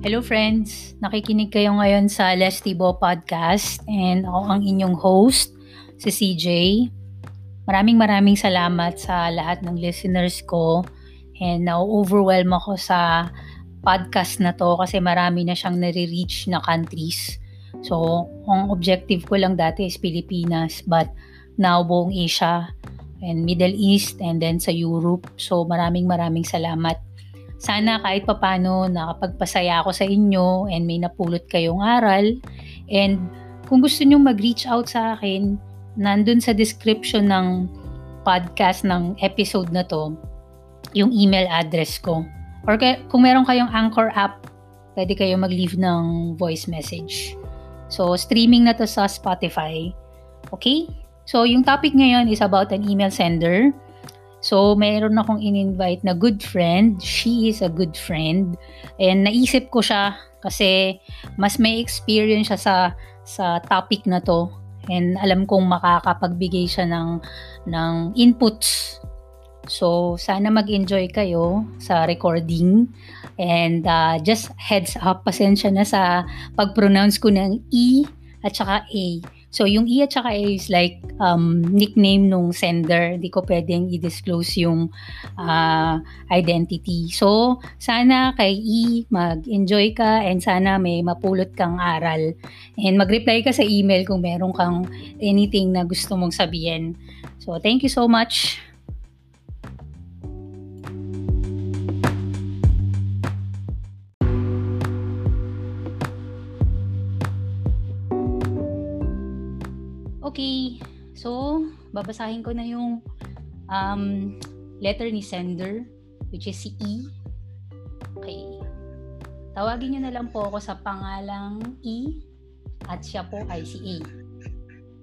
Hello friends! Nakikinig kayo ngayon sa Les Tibo Podcast and ako ang inyong host, si CJ. Maraming maraming salamat sa lahat ng listeners ko and na-overwhelm ako sa podcast na to kasi marami na siyang nare-reach na countries. So, ang objective ko lang dati is Pilipinas but now buong Asia and Middle East and then sa Europe. So, maraming maraming salamat sana kahit papano nakapagpasaya ako sa inyo and may napulot kayong aral. And kung gusto nyo mag-reach out sa akin, nandun sa description ng podcast ng episode na to, yung email address ko. Or kung meron kayong Anchor app, pwede kayo mag-leave ng voice message. So, streaming na to sa Spotify. Okay? So, yung topic ngayon is about an email sender. So, mayroon akong in-invite na good friend. She is a good friend. And naisip ko siya kasi mas may experience siya sa sa topic na to. And alam kong makakapagbigay siya ng ng inputs. So, sana mag-enjoy kayo sa recording. And uh, just heads up, pasensya na sa pag-pronounce ko ng E at saka A. So, yung E at saka A is like um, nickname nung sender. Hindi ko pwedeng i-disclose yung uh, identity. So, sana kay E, mag-enjoy ka and sana may mapulot kang aral. And mag-reply ka sa email kung meron kang anything na gusto mong sabihin. So, thank you so much. Okay, so babasahin ko na yung um, letter ni sender, which is si E. Okay. Tawagin niyo na lang po ako sa pangalang E at siya po ay si A.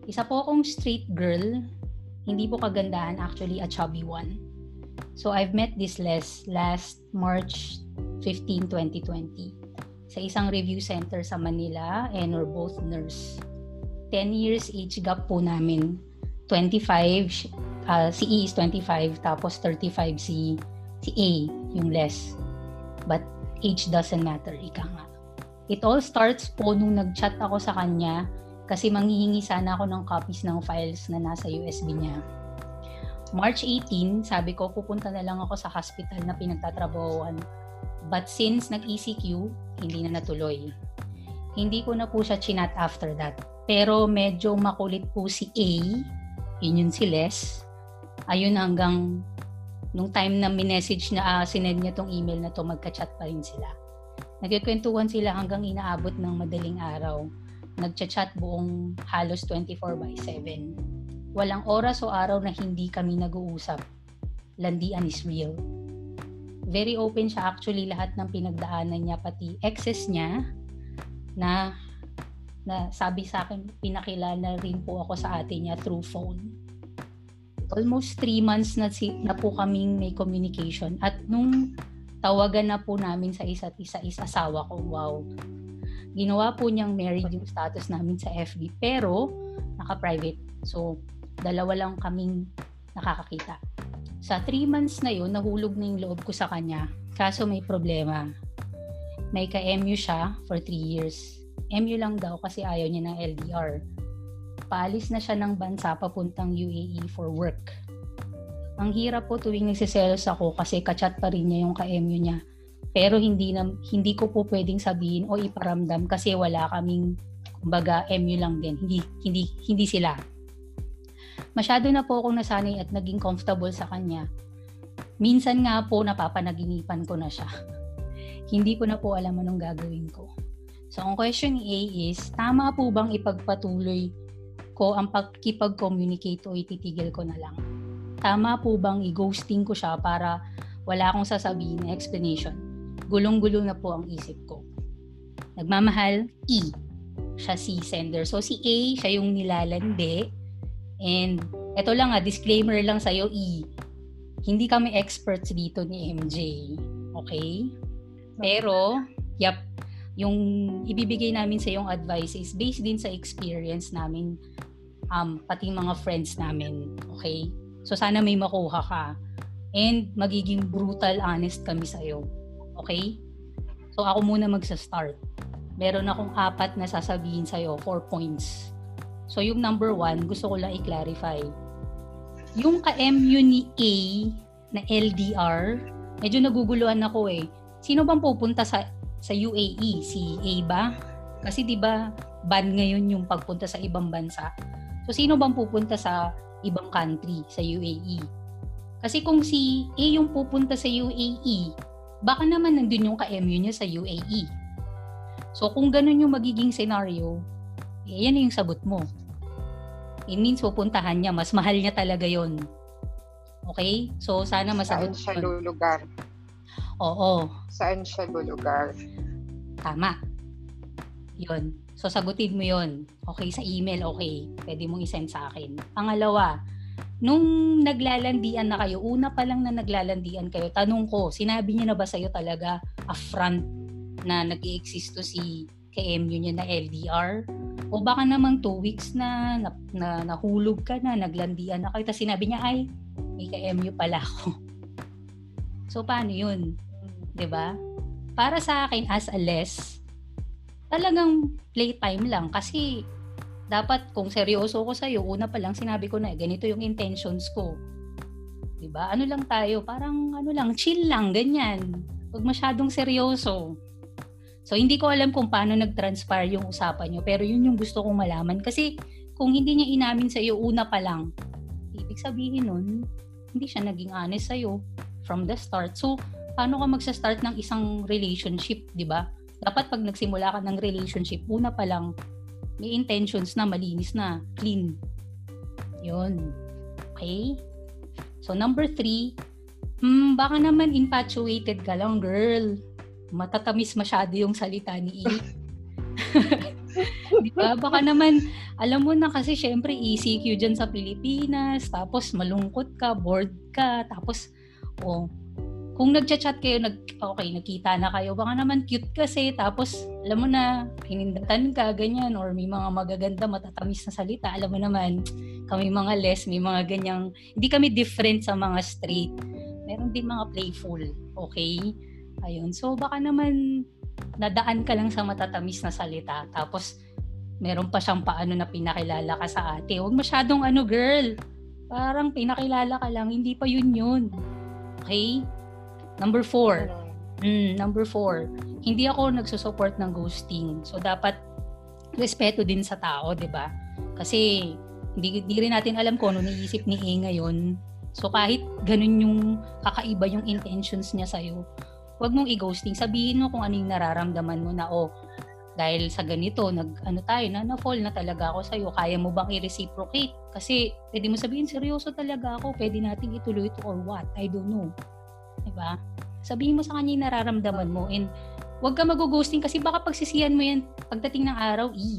Isa po akong straight girl, hindi po kagandahan, actually a chubby one. So I've met this Les last March 15, 2020 sa isang review center sa Manila and we're both nurse. 10 years age gap po namin. 25, uh, si E is 25, tapos 35 si, si A, yung less. But age doesn't matter, ika nga. It all starts po nung nag-chat ako sa kanya kasi manghihingi sana ako ng copies ng files na nasa USB niya. March 18, sabi ko pupunta na lang ako sa hospital na pinagtatrabahuan. But since nag-ECQ, hindi na natuloy. Hindi ko na po siya chinat after that. Pero medyo makulit po si A, yun yun si Les. Ayun hanggang nung time na minessage na uh, sinend niya tong email na to, magka-chat pa rin sila. Nagkikwentuhan sila hanggang inaabot ng madaling araw. Nagchat-chat buong halos 24 by 7. Walang oras o araw na hindi kami nag-uusap. Landian is real. Very open siya actually lahat ng pinagdaanan niya, pati exes niya na na sabi sa akin, pinakilala rin po ako sa ate niya through phone. Almost three months na, si, na po kaming may communication. At nung tawagan na po namin sa isa't isa is asawa ko. Wow. Ginawa po niyang married yung status namin sa FB. Pero, naka-private. So, dalawa lang kaming nakakakita. Sa three months na yun, nahulog na yung loob ko sa kanya. Kaso may problema. May ka-MU siya for three years MU lang daw kasi ayaw niya ng LDR. Paalis na siya ng bansa papuntang UAE for work. Ang hirap po tuwing nagsiselos ako kasi kachat pa rin niya yung ka-MU niya. Pero hindi na, hindi ko po pwedeng sabihin o iparamdam kasi wala kaming kumbaga MU lang din. Hindi hindi hindi sila. Masyado na po akong nasanay at naging comfortable sa kanya. Minsan nga po napapanaginipan ko na siya. hindi ko na po alam anong gagawin ko. So, ang question A is, tama po bang ipagpatuloy ko ang pagkipag-communicate o ititigil ko na lang? Tama po bang i-ghosting ko siya para wala akong sasabihin na explanation? Gulong-gulo na po ang isip ko. Nagmamahal, E. Siya si sender. So, si A, siya yung nilalandi. And, eto lang ah, disclaimer lang sa'yo, E. Hindi kami experts dito ni MJ. Okay? Pero, yep, yung ibibigay namin sa yung advice is based din sa experience namin um, pati mga friends namin. Okay? So sana may makuha ka. And magiging brutal honest kami sa iyo. Okay? So ako muna magsa-start. Meron akong apat na sasabihin sa'yo, four points. So yung number one, gusto ko lang i-clarify. Yung ka-MU ni A na LDR, medyo naguguluhan ako eh. Sino bang pupunta sa sa UAE? Si A ba? Kasi 'di ba ban ngayon yung pagpunta sa ibang bansa. So sino bang pupunta sa ibang country sa UAE? Kasi kung si A yung pupunta sa UAE, baka naman nandun yung ka-MU niya sa UAE. So kung ganun yung magiging scenario, eh, yan yung sagot mo. It means pupuntahan niya, mas mahal niya talaga yon. Okay? So sana masagot Saan siya lulugar? Oo. Saan siya lulugar? Tama. Yun. So, sagutin mo yun. Okay, sa email, okay. Pwede mong isend sa akin. Pangalawa, nung naglalandian na kayo, una pa lang na naglalandian kayo, tanong ko, sinabi niya na ba sa'yo talaga upfront na nag exist to si KMU niya na LDR? O baka namang two weeks na, na, na nahulog ka na, naglandian na kayo, tapos sinabi niya, ay, may KMU pala ako. So, paano yun? 'Di ba? Para sa akin, as a less, talagang playtime lang kasi dapat kung seryoso ko sa'yo, una pa lang sinabi ko na, ganito yung intentions ko. 'Di ba? Ano lang tayo, parang ano lang, chill lang, ganyan. Huwag masyadong seryoso. So, hindi ko alam kung paano nag-transpire yung usapan nyo, pero yun yung gusto kong malaman. Kasi, kung hindi niya inamin sa iyo una pa lang, ibig sabihin nun, hindi siya naging honest sa iyo from the start. So, paano ka magsa-start ng isang relationship, 'di ba? Dapat pag nagsimula ka ng relationship, una pa lang may intentions na malinis na, clean. 'Yun. Okay? So number three, hmm, baka naman infatuated ka lang, girl. Matatamis masyado yung salita ni E. Di ba? Baka naman, alam mo na kasi syempre ECQ dyan sa Pilipinas, tapos malungkot ka, bored ka, tapos oh, kung nagchat-chat kayo, nag, okay, nakita na kayo, baka naman cute kasi, tapos, alam mo na, pinindatan ka, ganyan, or may mga magaganda, matatamis na salita, alam mo naman, kami mga less, may mga ganyang, hindi kami different sa mga straight. Meron din mga playful, okay? Ayun, so baka naman, nadaan ka lang sa matatamis na salita, tapos, meron pa siyang paano na pinakilala ka sa ate. Huwag masyadong ano, girl. Parang pinakilala ka lang, hindi pa yun yun. Okay? Number four. Mm, number four. Hindi ako nagsusupport ng ghosting. So, dapat respeto din sa tao, di ba? Kasi, hindi, hindi rin natin alam kung ano niisip ni A ngayon. So, kahit ganun yung kakaiba yung intentions niya sa'yo, huwag mong i-ghosting. Sabihin mo kung ano yung nararamdaman mo na, oh, dahil sa ganito, nag, ano tayo, na, na-fall na talaga ako sa'yo. Kaya mo bang i-reciprocate? Kasi, pwede mo sabihin, seryoso talaga ako. Pwede nating ituloy ito or what? I don't know. Diba? Sabihin mo sa kanya yung nararamdaman mo. And, huwag ka mag-ghosting kasi baka pagsisiyan mo yan pagdating ng araw, i.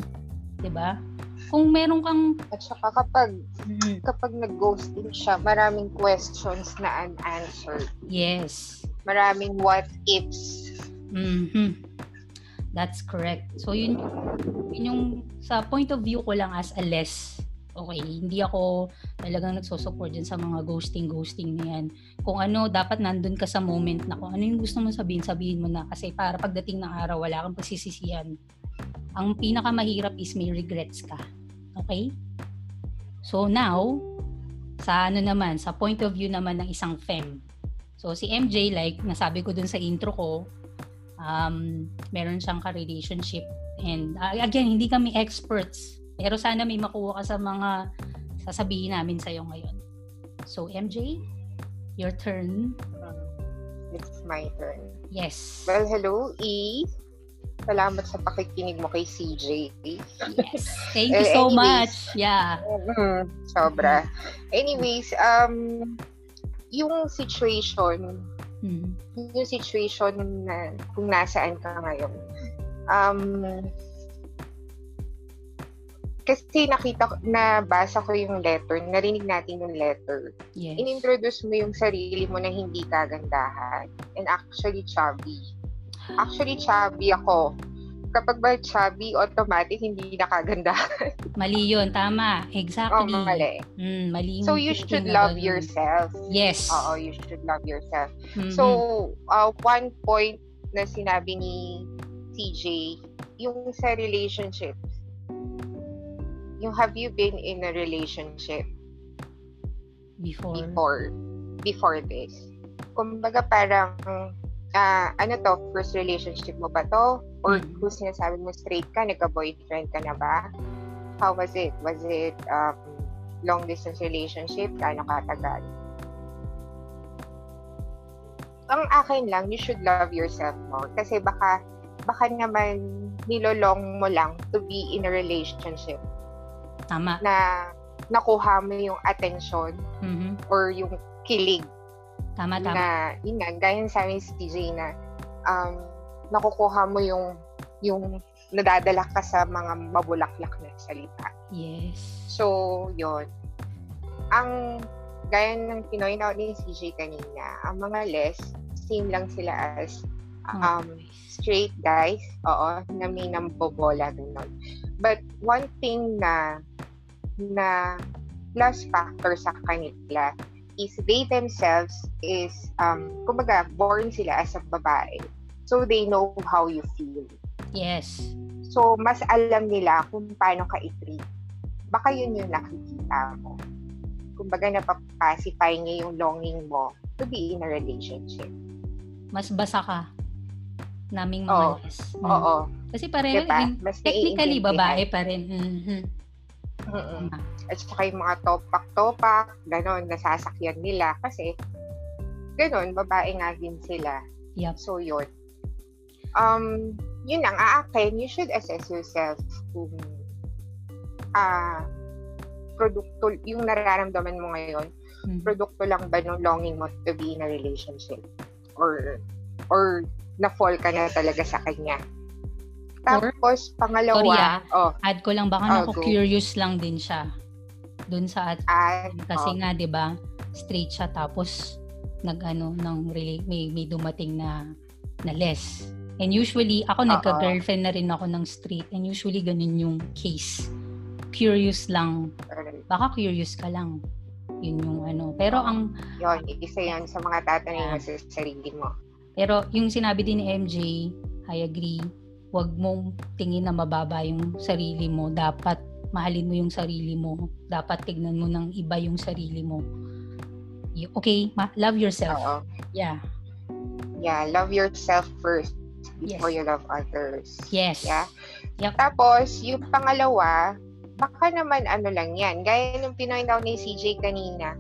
Diba? Kung meron kang... At saka kapag, mm-hmm. kapag nag-ghosting siya, maraming questions na unanswered. Yes. Maraming what ifs. Mm-hmm. That's correct. So yun, yun yung sa point of view ko lang as a less okay, hindi ako talagang nagsosupport dyan sa mga ghosting-ghosting na yan. Kung ano, dapat nandun ka sa moment na kung ano yung gusto mo sabihin, sabihin mo na. Kasi para pagdating ng araw, wala kang pagsisisihan. Ang pinakamahirap is may regrets ka. Okay? So now, sa ano naman, sa point of view naman ng isang fem. So si MJ, like nasabi ko dun sa intro ko, um, meron siyang ka-relationship. And again, hindi kami experts. Pero sana may makuha ka sa mga sasabihin namin sa'yo ngayon. So, MJ, your turn. It's my turn. Yes. Well, hello, E. Salamat sa pakikinig mo kay CJ. Yes. Thank you so anyways, much. Yeah. Mm, sobra. Anyways, um, yung situation Hmm. Yung situation na kung nasaan ka ngayon. Um, kasi nakita ko, nabasa ko yung letter, narinig natin yung letter. Yes. Inintroduce mo yung sarili mo na hindi kagandahan. And actually, chubby. Actually, chubby ako kapag ba chubby, automatic hindi nakaganda. mali yun, tama. Exactly. Oh, mali. Mm, mali so you should love yourself. Yes. Oo, you should love yourself. Mm-hmm. So, uh, one point na sinabi ni CJ, yung sa relationships. Yung have you been in a relationship Before. before before this? Kumbaga parang ah ano to, first relationship mo ba to? Or Mm. kung sinasabi mo straight ka, nagka-boyfriend ka na ba? How was it? Was it um, long distance relationship? Gaano katagal? Ang akin lang, you should love yourself more. Kasi baka, baka naman nilolong mo lang to be in a relationship Tama. na nakuha mo yung attention Mhm. or yung kilig Tama, tama. na, yun nga, gaya ng sabi ni CJ na um, nakukuha mo yung yung nadadala ka sa mga mabulaklak na salita. Yes. So, yon Ang gaya ng pinoy out ni CJ kanina, ang mga les, same lang sila as um, straight guys, oo, na may nambobola ganun. But one thing na na plus factor sa kanila is they themselves is um kumbaga born sila as a babae. So they know how you feel. Yes. So mas alam nila kung paano ka i-treat. Baka yun yung nakikita mo. Kumbaga napapacify niya yung longing mo to be in a relationship. Mas basa ka naming mga Oo. yes. Mm. Oo. Kasi pareho, Diba? Mas technically, babae pa rin. Mhm. Mm-mm. Tama. at saka yung mga topak-topak, gano'n, nasasakyan nila. Kasi, gano'n, babae nga din sila. Yup. So, yun. Um, yun lang, aakin, you should assess yourself kung ah produkto, yung nararamdaman mo ngayon, Mhm. produkto lang ba ng longing mo to be in a relationship? Or, or na-fall ka na talaga sa kanya? Tapos, Sorry, pangalawa, oh, Add ko lang, baka Oh, naku go. curious lang din siya. Doon sa at kasi oh, nga 'di ba straight siya tapos nag-ano ng rela- may may dumating na na less. And usually ako Oo. nagka-girlfriend na rin ako ng straight and usually ganun yung case. Curious lang. Baka curious ka lang. Yun yung ano. Pero ang Yun, isa yan sa mga tatanungin mo sa sarili mo. Pero yung sinabi din ni MJ, I agree, wag mong tingin na mababa yung sarili mo. Dapat mahalin mo yung sarili mo. Dapat tignan mo ng iba yung sarili mo. Okay, ma- love yourself. Oo. Yeah. Yeah, love yourself first before Yes. you love others. Yes. Yeah. Yep. Tapos, yung pangalawa, baka naman ano lang yan. Gaya nung pinoint out ni CJ kanina,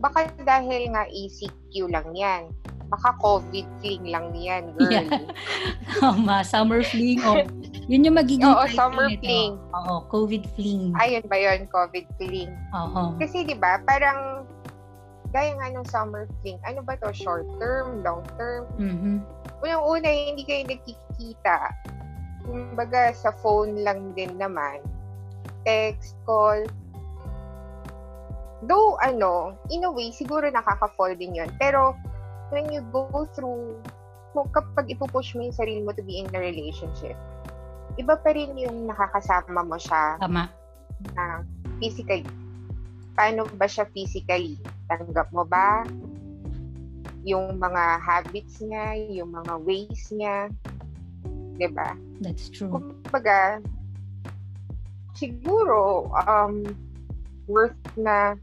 baka dahil nga ECQ lang yan. Baka COVID fling lang yan, girl. Yeah. Tama, summer fling. Oh, yun yung magiging Oo, summer nito. fling. Oo, COVID fling. Ayun ba yun, COVID fling? Oo. Kasi di ba parang gaya nga ng summer fling, ano ba to? Short term, long term? Mhm. Unang-una, hindi kayo nagkikita. Kumbaga, sa phone lang din naman. Text, call. Though, ano, in a way, siguro nakaka-fall din yun. Pero, when you go through, kung kapag ipupush mo yung sarili mo to be in a relationship, iba pa rin yung nakakasama mo siya Tama. na physically. Paano ba siya physically? Tanggap mo ba yung mga habits niya, yung mga ways niya? 'Di ba? That's true. Kumbaga, siguro, um, worth na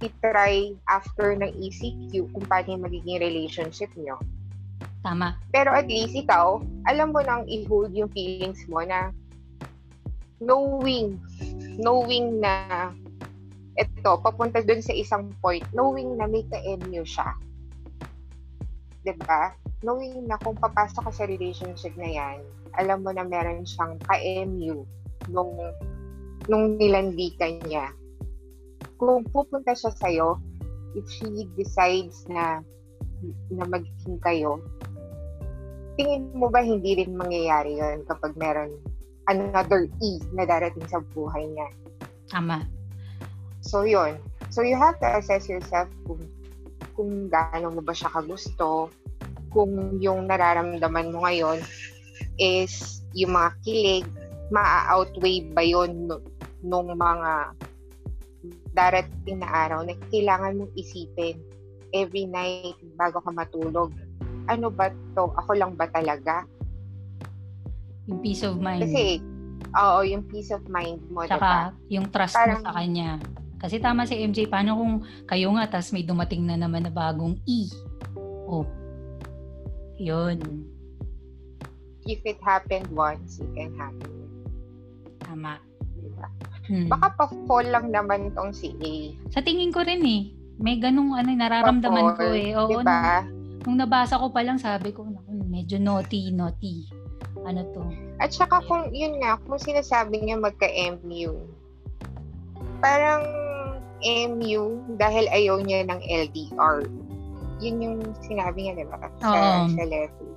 itry after ng ECQ kung paano yung magiging relationship nyo. Tama. Pero at least ikaw, alam mo nang i-hold yung feelings mo na knowing, knowing na ito, papunta dun sa isang point, knowing na may ka-MU siya. 'Di ba? Knowing na kung papasok ka sa relationship na yan, alam mo na meron siyang ka-MU nung, nung nilandikan niya. Kung pupunta siya sa'yo, if she decides na na magiging kayo, tingin mo ba hindi rin mangyayari yun kapag meron another E na darating sa buhay niya? Tama. So, yun. So, you have to assess yourself kung, kung gaano mo ba siya kagusto, kung yung nararamdaman mo ngayon is yung mga kilig, maa-outweigh ba nu- nung mga darating na araw na kailangan mong isipin every night bago ka matulog. ano ba to? Ako lang ba talaga? Yung peace of mind. Kasi, oo, yung peace of mind mo, Tsaka, diba? yung trust Parang- mo sa kanya. Kasi tama si MJ, paano kung kayo nga, tas may dumating na naman na bagong E? Oh. Yun. If it happened once, it can happen. Tama. Diba? Hmm. Baka pa-fall lang naman tong si A. Sa tingin ko rin eh. May ganung ano, nararamdaman ko eh. Oo, Diba? nung, nung nabasa ko pa lang, sabi ko, naku, medyo naughty, naughty. Ano to? At saka kung, yun nga, kung sinasabi niya magka-MU, parang MU dahil ayaw niya ng LDR. Yun yung sinabi niya, di ba? Sa, Oo. sa letter.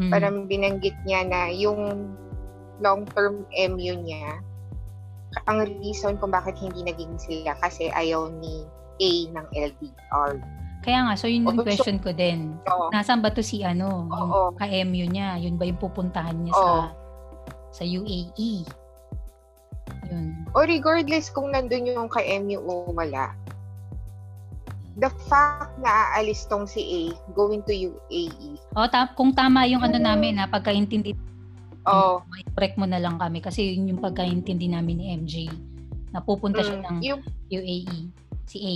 Mm. Parang binanggit niya na yung long-term MU niya, ang reason kung bakit hindi naging sila kasi ayaw ni A ng LDR. Kaya nga, so yun yung so- question ko din. So, Nasaan ba to si ano? Yung Oo. ka-MU niya? Yun ba yung pupuntahan niya Oo. sa sa UAE? Yun. o regardless kung nandun yung ka-MU o wala, the fact na aalis tong si A going to UAE, O, ta- kung tama yung ano namin na pagkaintindi, oh, correct mo na lang kami kasi yun yung pagkaintindi namin ni MJ na pupunta siya mm, ng yung, UAE, si A.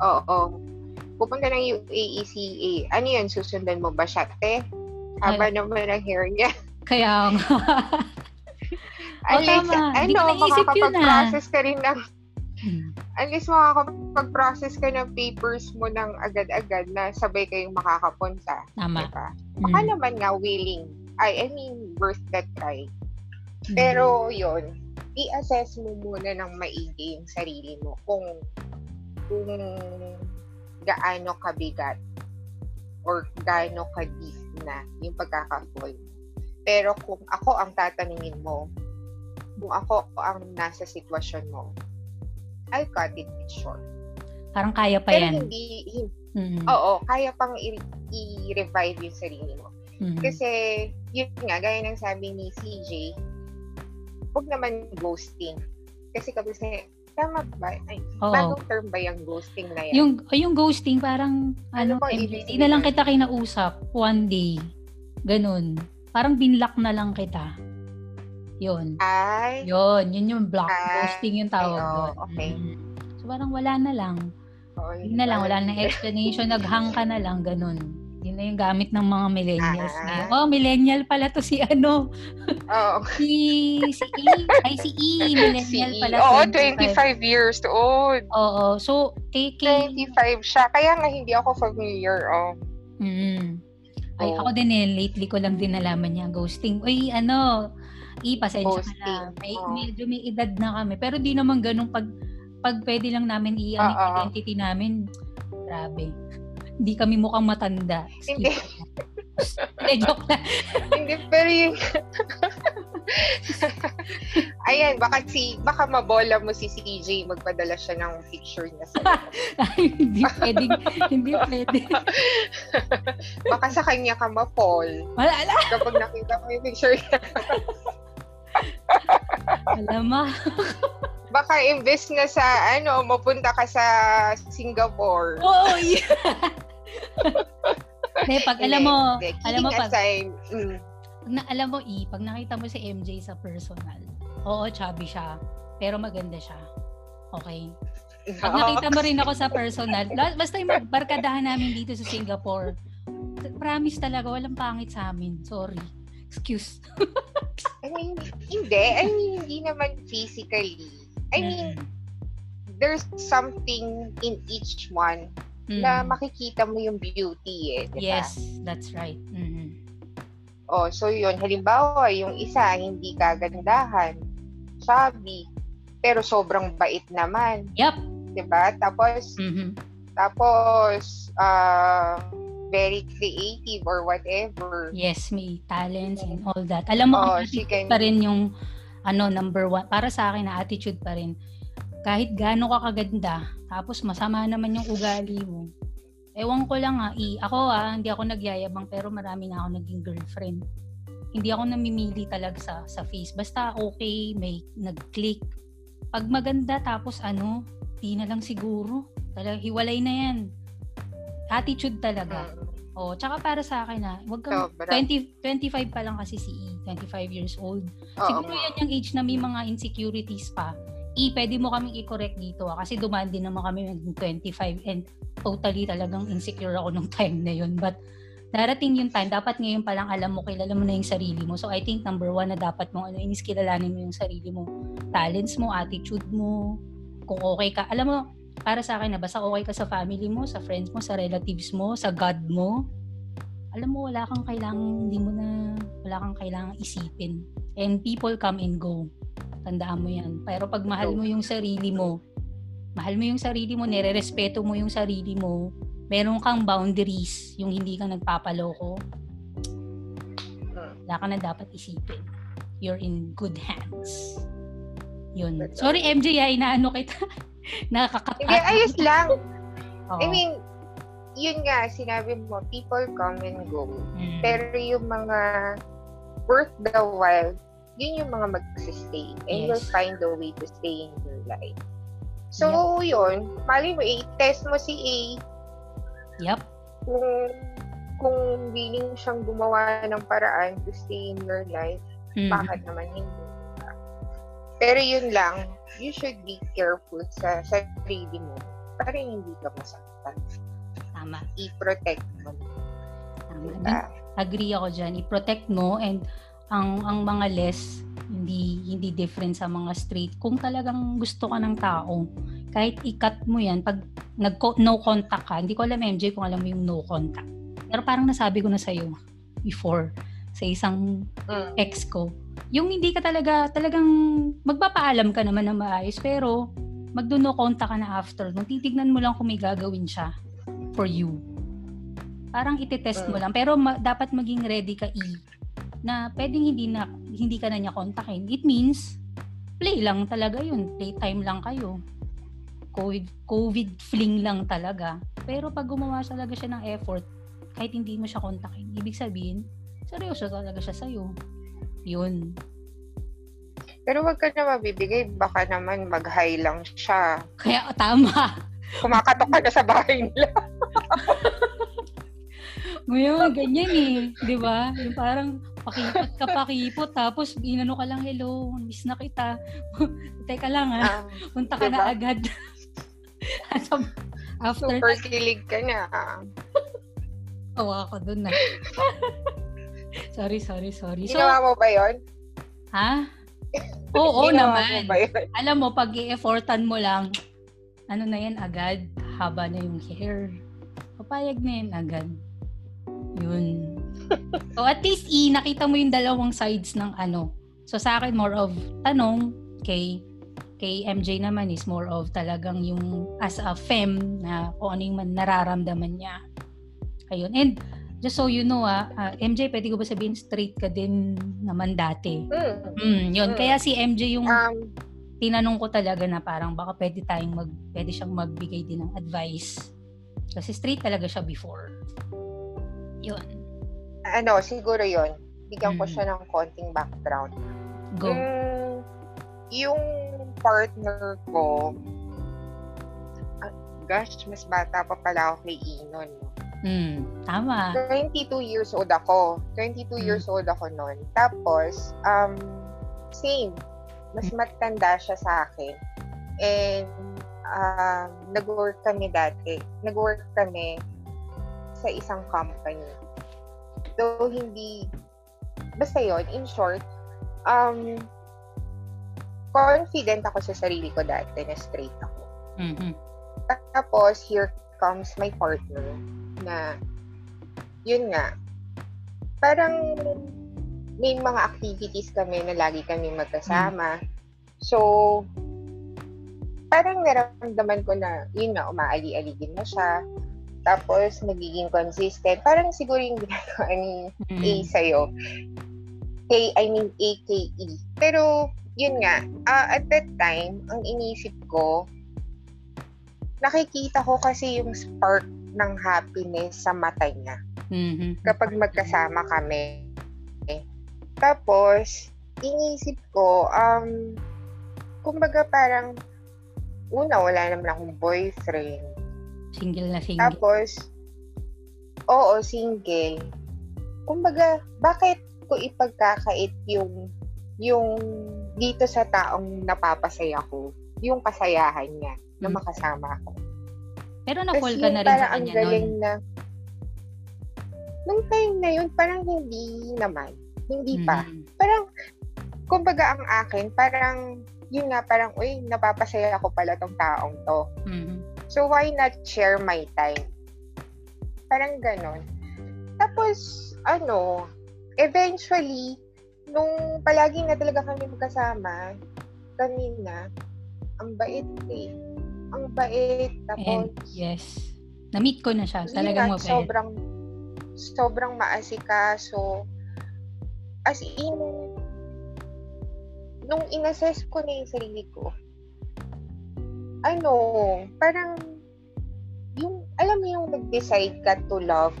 oo, pupunta ng UAE si A. Ano yun, susundan mo ba siya, te? Haba naman ang hair niya. Kaya nga. At Oo, least, tama. Ano, makakapag-process ka rin ng Hmm. at least makakapag-process ka ng papers mo ng agad-agad na sabay kayong makakapunta. Tama. Diba? Baka Mm. naman nga willing. I, I mean, worth that try. Mm. Pero yun, i-assess mo muna ng maigi yung sarili mo kung kung gaano kabigat or gaano ka-deep na yung pagkaka-fall. Pero kung ako ang tatanungin mo, kung ako ang nasa sitwasyon mo, I'll cut it short. Parang kaya pa Pero yan. hindi, hindi Mm. oo, kaya pang i- i-revive yung sarili mo. Mm. Kasi, yun nga, gaya ng sabi ni CJ, huwag naman ghosting. Kasi kasi, tama ba? Ay, Oo. bagong term ba yung ghosting na yan? Yung yung ghosting parang ano, bang MJ, ibig di na lang kita kinausap one day. Ganun. Parang binlock na lang kita. Yun. Ay, Yun, yun yung block. Ay, ghosting yung tawag ay, oo, doon. okay. Mm. So parang wala na lang. oh, Yun na lang, wala na explanation, naghang ka na lang, ganun. Yun na yung gamit ng mga millennials Ah. ngayon. Oh, millennial pala to si ano, Oo. si, si E, ay si E, millennial Si- pala. Oo, 25. 25 years old. Oo, so, kay, 25 siya. Kaya nga hindi ako familiar. Oh. Mm. Ay, Oo. ako din eh, lately ko lang din nalaman niya, ghosting. Uy, ano, i, pasensya ka na. May, oo. medyo may edad na kami. Pero di naman ganun pag, pag pwede lang namin i ano, yung Oo. identity namin. Grabe. Hindi kami mukhang matanda. Hindi. Hindi, joke lang. hindi, pero yung... Ayan, baka si baka mabola mo si CJ magpadala siya ng picture niya sa Ay, hindi pwede. hindi pwede. baka sa kanya ka ma-fall Wala, ala. kapag nakita mo yung picture niya. Alam mo. Baka imbes na sa ano, mapunta ka sa Singapore. Oo, yeah. Hindi, pag alam mo, Hindi, alam mo pag, aside, mm, pag na, alam mo, I, pag nakita mo si MJ sa personal, oo, chubby siya, pero maganda siya. Okay? Pag nakita mo rin ako sa personal, la- basta yung barkadahan namin dito sa Singapore, promise talaga, walang pangit sa amin. Sorry. Excuse. I mean, hindi. I mean, hindi naman physically. I mean, there's something in each one Mm. na makikita mo yung beauty eh. di ba? Yes, that's right. Mhm. Oh, so yun, halimbawa, yung isa hindi kagandahan, chubby, pero sobrang bait naman, Yep. 'di ba? Tapos Mhm. tapos uh, very creative or whatever. Yes, may talents and all that. Alam mo, Oh, ang she can pa rin yung ano, number one. Para sa akin, na attitude pa rin. Kahit gaano ka kaganda, tapos masama naman yung ugali mo. Ewan ko lang ah, i, ako ah, hindi ako nagyayabang pero marami na ako naging girlfriend. Hindi ako namimili talaga sa sa face. Basta okay, may nag-click. Pag maganda tapos ano, di na lang siguro. Talaga hiwalay na yan. Attitude talaga. Oh, tsaka para sa akin na, wag kang Sobra. 20 25 pa lang kasi si E, 25 years old. Oo Siguro nga. yan yung age na may mga insecurities pa. E, pwede mo kaming i-correct dito ah, kasi dumaan din naman kami ng 25 and totally talagang insecure ako nung time na yun. But darating yung time, dapat ngayon pa lang alam mo, kilala mo na yung sarili mo. So I think number one na dapat mo, ano, inis kilalanin mo yung sarili mo. Talents mo, attitude mo, kung okay ka. Alam mo, para sa akin na basta okay ka sa family mo, sa friends mo, sa relatives mo, sa God mo, alam mo, wala kang kailangang, hindi mo na, wala kang kailangang isipin. And people come and go. Tandaan mo yan. Pero pag mahal mo yung sarili mo, mahal mo yung sarili mo, nire-respeto mo yung sarili mo, meron kang boundaries, yung hindi ka nagpapaloko, wala ka na dapat isipin. You're in good hands. Yun. Sorry, MJ, ay inaano kita. Nakakakat. Hindi, ayos lang. Oo. I mean, yun nga, sinabi mo, people come and go. Mm. Pero yung mga worth the while, yun yung mga mag-stay. And Yes. you'll find a way to stay in your life. So, yun, mali mo, i-test mo si A Yup. kung kung willing siyang gumawa ng paraan to stay in your life, Mm. bakit naman hindi? Pero yun lang, you should be careful sa sarili mo para hindi ka masaktan. Tama. I-protect mo. Tama. Diba? agree ako dyan. I-protect mo and ang ang mga less hindi hindi different sa mga straight. Kung talagang gusto ka ng tao, kahit i-cut mo yan, pag nag no contact ka, hindi ko alam MJ kung alam mo yung no contact. Pero parang nasabi ko na sa'yo before sa isang Mm. ex ko. Yung hindi ka talaga, talagang magpapaalam ka naman na maayos, pero magdo no contact ka na after. Nung titignan mo lang kung may gagawin siya for you. Parang itetest mo Mm. lang. Pero ma- dapat maging ready ka i na pwedeng hindi na hindi ka na niya kontakin. It means play lang talaga yun. Playtime lang kayo. COVID, COVID fling lang talaga. Pero pag gumawa talaga siya ng effort, kahit hindi mo siya kontakin, ibig sabihin, seryoso talaga siya sa'yo. Yun. Pero wag ka na mabibigay, baka naman mag-high lang siya. Kaya tama. Kumakatok ka na sa bahay nila. Ngayon, ganyan eh. Di ba? Yung parang pakipot ka pakipot, tapos inano ka lang, hello, miss na kita. Teka lang ha, Ah, punta ka diba? na agad. After super kilig ka na. tawa ako dun na. sorry, sorry, sorry. So, Ginawa mo ba yun? ha? Oo Ginawa naman. mo? Alam mo, pag i-effortan mo lang, ano na yan agad, haba na yung hair. Papayag na yan agad. Yun. So at least i nakita mo yung dalawang sides ng ano. So sa akin more of tanong kay kay MJ naman is more of talagang yung as a fem na kung ano yung man nararamdaman niya. Ayun. And just so you know ah, ah, MJ pwede ko ba sabihin straight ka din naman dati? Hmm. Mm, yun. Mm. Kaya si MJ yung Um, tinanong ko talaga na parang baka pwede tayong mag pwede siyang magbigay din ng advice. Kasi straight talaga siya before. Yun. ano, siguro yun. Bigyan ko Mm. siya ng konting background. Go. Yung, yung partner ko, ah, gosh, mas bata pa pala ako kay Inon. no? Mm, tama. 22 years old ako. 22 Mm. years old ako noon. Tapos, um, same. Mas Mm. matanda siya sa akin. And, um, nag-work kami dati. Nag-work kami sa isang company. Though hindi, basta yon in short, um, confident ako sa sarili ko dati na straight ako. Mhm. Tapos, here comes my partner na, yun nga, parang may mga activities kami na lagi kami magkasama. So, parang naramdaman ko na, yun nga, umaali-aligin na siya. Tapos, nagiging consistent. Parang siguro yung ginagawa ni Mm. A sa'yo. K, I mean AKE. Pero, yun nga, ah, at that time, ang inisip ko, nakikita ko kasi yung spark ng happiness sa mata niya Mhm. kapag magkasama kami. Tapos, inisip ko, um, kumbaga parang, una, wala naman akong boyfriend. Single na single. Tapos, oo, single. Kumbaga, bakit ko ipagkakait yung yung dito sa taong napapasaya ko, yung kasayahan niya na Mm. makasama ko. Pero na-fall ka na rin sa kanya nun. na, nung time na yun, parang hindi naman. Hindi pa. Mm. Parang, kumbaga ang akin, parang, yun nga, parang, uy, napapasaya ko pala tong taong to. Mhm. So, why not share my time? Parang ganon. Tapos, ano, eventually, nung palagi na talaga kami magkasama, kami na, ang bait eh. Ang bait. And Tapos, yes. Na-meet ko na siya. Talagang mabait. sobrang, sobrang maasikaso. As in, nung inassess ko na yung sarili ko, ano, parang, yung, alam mo yung nag-decide ka to love,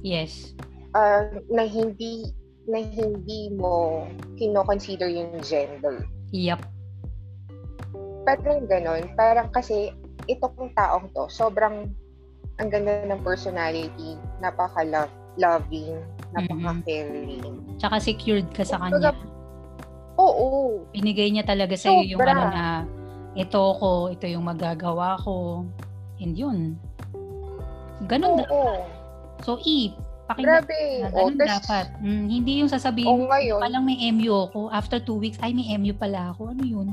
Yes. uh, na hindi, na hindi mo kino-consider yung gender. Yup. Parang ganon. Parang kasi, ito kong taong to, sobrang, ang ganda ng personality, napaka-loving, napaka-caring. Tsaka secured ka sa kanya. Oo. Binigay niya talaga sa iyo yung ano na ito ko, ito yung magagawa ko. And yun. Ganun. da- Oo. So, E, pakinggan Grabe. na. Ganun tas, dapat. Mm, hindi yung sasabihin, ngayon, palang may MU ako. After two weeks, ay may MU pala ako. Ano yun?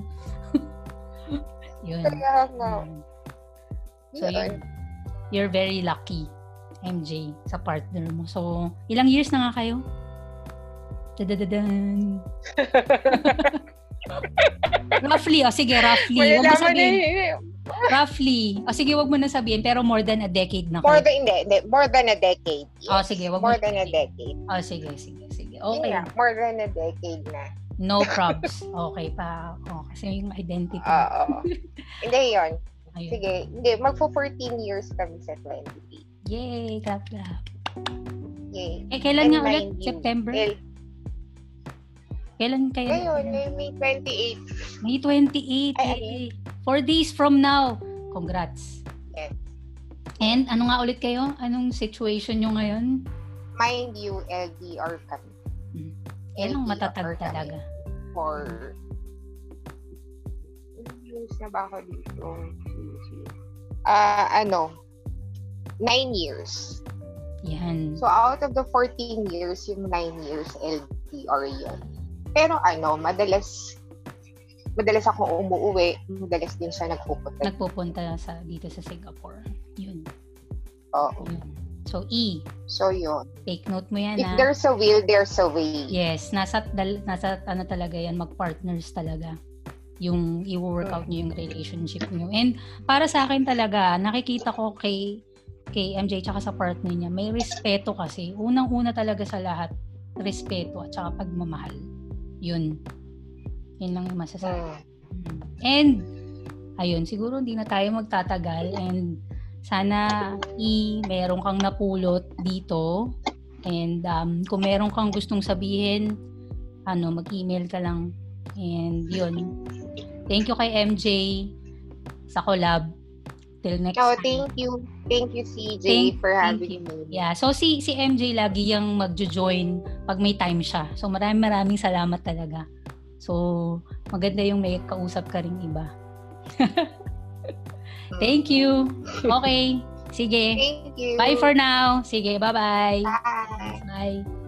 Yun. kaya nga. So, yun. You're very lucky, MJ, sa partner mo. So, ilang years na nga kayo? Dadadadan. roughly, o sige, roughly. Huwag mo Malalaman na sabihin. yun. Roughly. O sige, wag mo na sabihin, pero more than a decade na More kayo. than, hindi, more than a decade. Oh, sige, wag mo More than a sabihin. decade. O sige, sige, sige. Yun Okay. nga, more than a decade na. No probs. Okay pa. O, kasi yung identity. Oo. hindi yun. Ayun. Sige, hindi, magpo 14 years kami sa 20. Yay! Clap, clap. Yay. Eh, kailan And nga ulit? you, September? eh, Kailan kayo? Ngayon, May 28. May 28. Ay, eh. Four days from now. Congrats. Yes. And ano nga ulit kayo? Anong situation nyo ngayon? Mind you, LDR kami. Ilang LDR matatag talaga. For... Years na ba ako dito? Ah, ano? Nine years. Yan. So, out of the 14 years, yung 9 years LDR yun. Pero ano, madalas madalas ako umuwi, madalas din siya nagpupunta. Nagpupunta sa dito sa Singapore. Yun. Oo. Yun. So, E. So, yun. Take note mo yan, If ha? there's a will, there's a way. Yes. Nasa, dal, nasa ano talaga yan, mag-partners talaga. Yung i-work out nyo yung relationship nyo. And para sa akin talaga, nakikita ko kay kay MJ tsaka sa partner niya, may respeto kasi. Unang-una talaga sa lahat, respeto at saka pagmamahal. Yun. Yun lang yung masasabi. Mm. Mm. And, ayun, siguro hindi na tayo magtatagal and sana i meron kang napulot dito and um, kung meron kang gustong sabihin ano, mag-email ka lang and yun. Thank you kay MJ sa collab. Till next Oh, time. thank you. Thank you, CJ, Thank- for thank having me. Yeah, so si si MJ lagi yung magjo-join pag may time siya. So maraming maraming salamat talaga. So maganda yung may kausap ka ring iba. Thank you. Okay. Sige. Thank you. Bye for now. Sige, bye-bye. Bye. Bye.